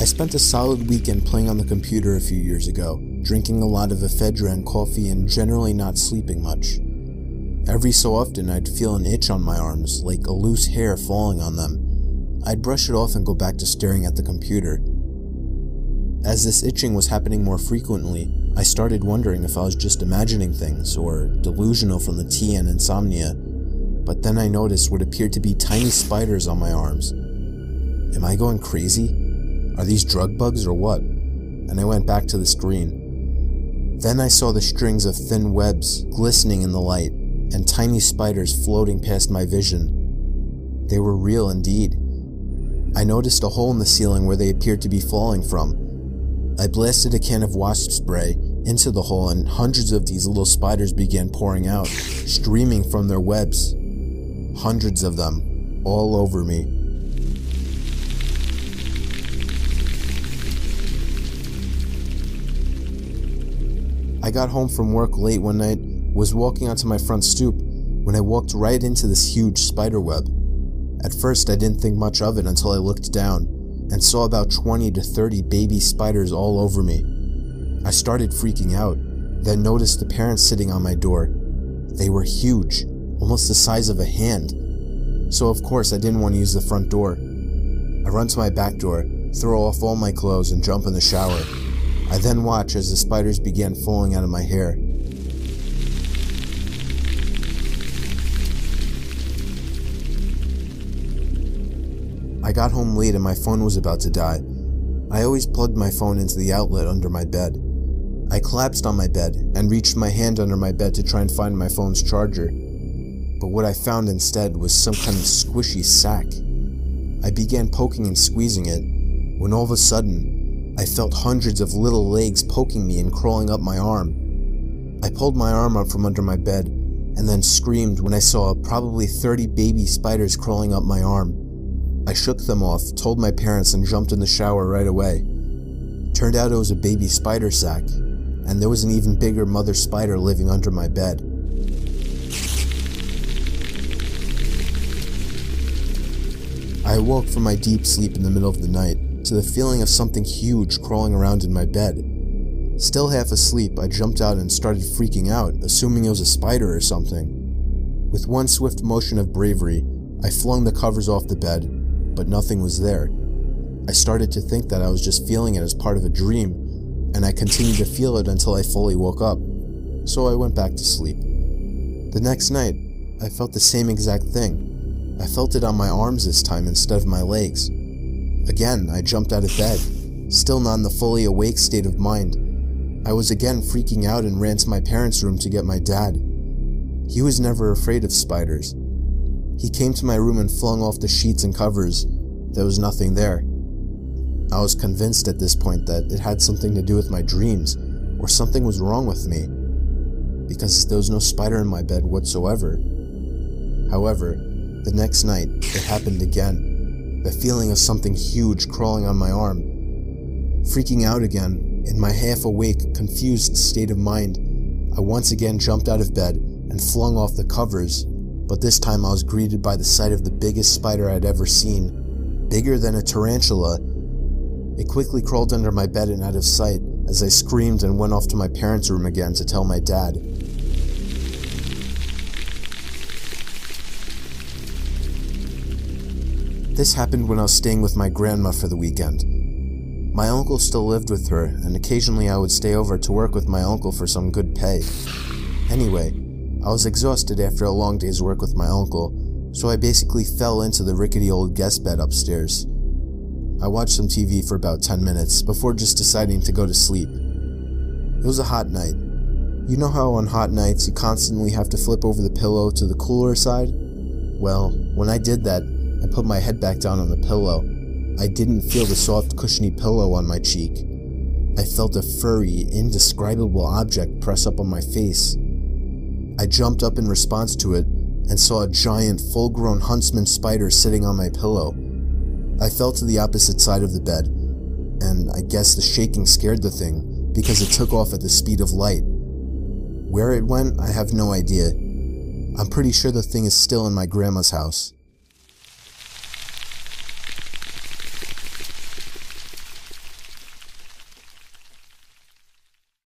I spent a solid weekend playing on the computer a few years ago, drinking a lot of ephedra and coffee and generally not sleeping much. Every so often I'd feel an itch on my arms, like a loose hair falling on them. I'd brush it off and go back to staring at the computer. As this itching was happening more frequently, I started wondering if I was just imagining things or delusional from the tea and insomnia, but then I noticed what appeared to be tiny spiders on my arms. Am I going crazy? Are these drug bugs or what? And I went back to the screen. Then I saw the strings of thin webs glistening in the light and tiny spiders floating past my vision. They were real indeed. I noticed a hole in the ceiling where they appeared to be falling from. I blasted a can of wasp spray into the hole and hundreds of these little spiders began pouring out, streaming from their webs. Hundreds of them, all over me. I got home from work late one night, was walking onto my front stoop, when I walked right into this huge spider web. At first, I didn't think much of it until I looked down and saw about 20 to 30 baby spiders all over me. I started freaking out, then noticed the parents sitting on my door. They were huge, almost the size of a hand. So, of course, I didn't want to use the front door. I run to my back door, throw off all my clothes, and jump in the shower. I then watch as the spiders began falling out of my hair. I got home late and my phone was about to die. I always plugged my phone into the outlet under my bed. I collapsed on my bed and reached my hand under my bed to try and find my phone's charger. But what I found instead was some kind of squishy sack. I began poking and squeezing it when all of a sudden I felt hundreds of little legs poking me and crawling up my arm. I pulled my arm up from under my bed and then screamed when I saw probably 30 baby spiders crawling up my arm. I shook them off, told my parents, and jumped in the shower right away. Turned out it was a baby spider sack, and there was an even bigger mother spider living under my bed. I awoke from my deep sleep in the middle of the night to the feeling of something huge crawling around in my bed. Still half asleep, I jumped out and started freaking out, assuming it was a spider or something. With one swift motion of bravery, I flung the covers off the bed, but nothing was there. I started to think that I was just feeling it as part of a dream, and I continued to feel it until I fully woke up, so I went back to sleep. The next night, I felt the same exact thing. I felt it on my arms this time instead of my legs. Again, I jumped out of bed, still not in the fully awake state of mind. I was again freaking out and ran to my parents' room to get my dad. He was never afraid of spiders. He came to my room and flung off the sheets and covers. There was nothing there. I was convinced at this point that it had something to do with my dreams, or something was wrong with me, because there was no spider in my bed whatsoever. However, the next night, it happened again the feeling of something huge crawling on my arm. Freaking out again, in my half awake, confused state of mind, I once again jumped out of bed and flung off the covers, but this time I was greeted by the sight of the biggest spider I'd ever seen. Bigger than a tarantula. It quickly crawled under my bed and out of sight as I screamed and went off to my parents' room again to tell my dad. This happened when I was staying with my grandma for the weekend. My uncle still lived with her, and occasionally I would stay over to work with my uncle for some good pay. Anyway, I was exhausted after a long day's work with my uncle, so I basically fell into the rickety old guest bed upstairs. I watched some TV for about 10 minutes before just deciding to go to sleep. It was a hot night. You know how on hot nights you constantly have to flip over the pillow to the cooler side? Well, when I did that, I put my head back down on the pillow. I didn't feel the soft, cushiony pillow on my cheek. I felt a furry, indescribable object press up on my face. I jumped up in response to it and saw a giant, full grown huntsman spider sitting on my pillow. I fell to the opposite side of the bed, and I guess the shaking scared the thing because it took off at the speed of light. Where it went, I have no idea. I'm pretty sure the thing is still in my grandma's house.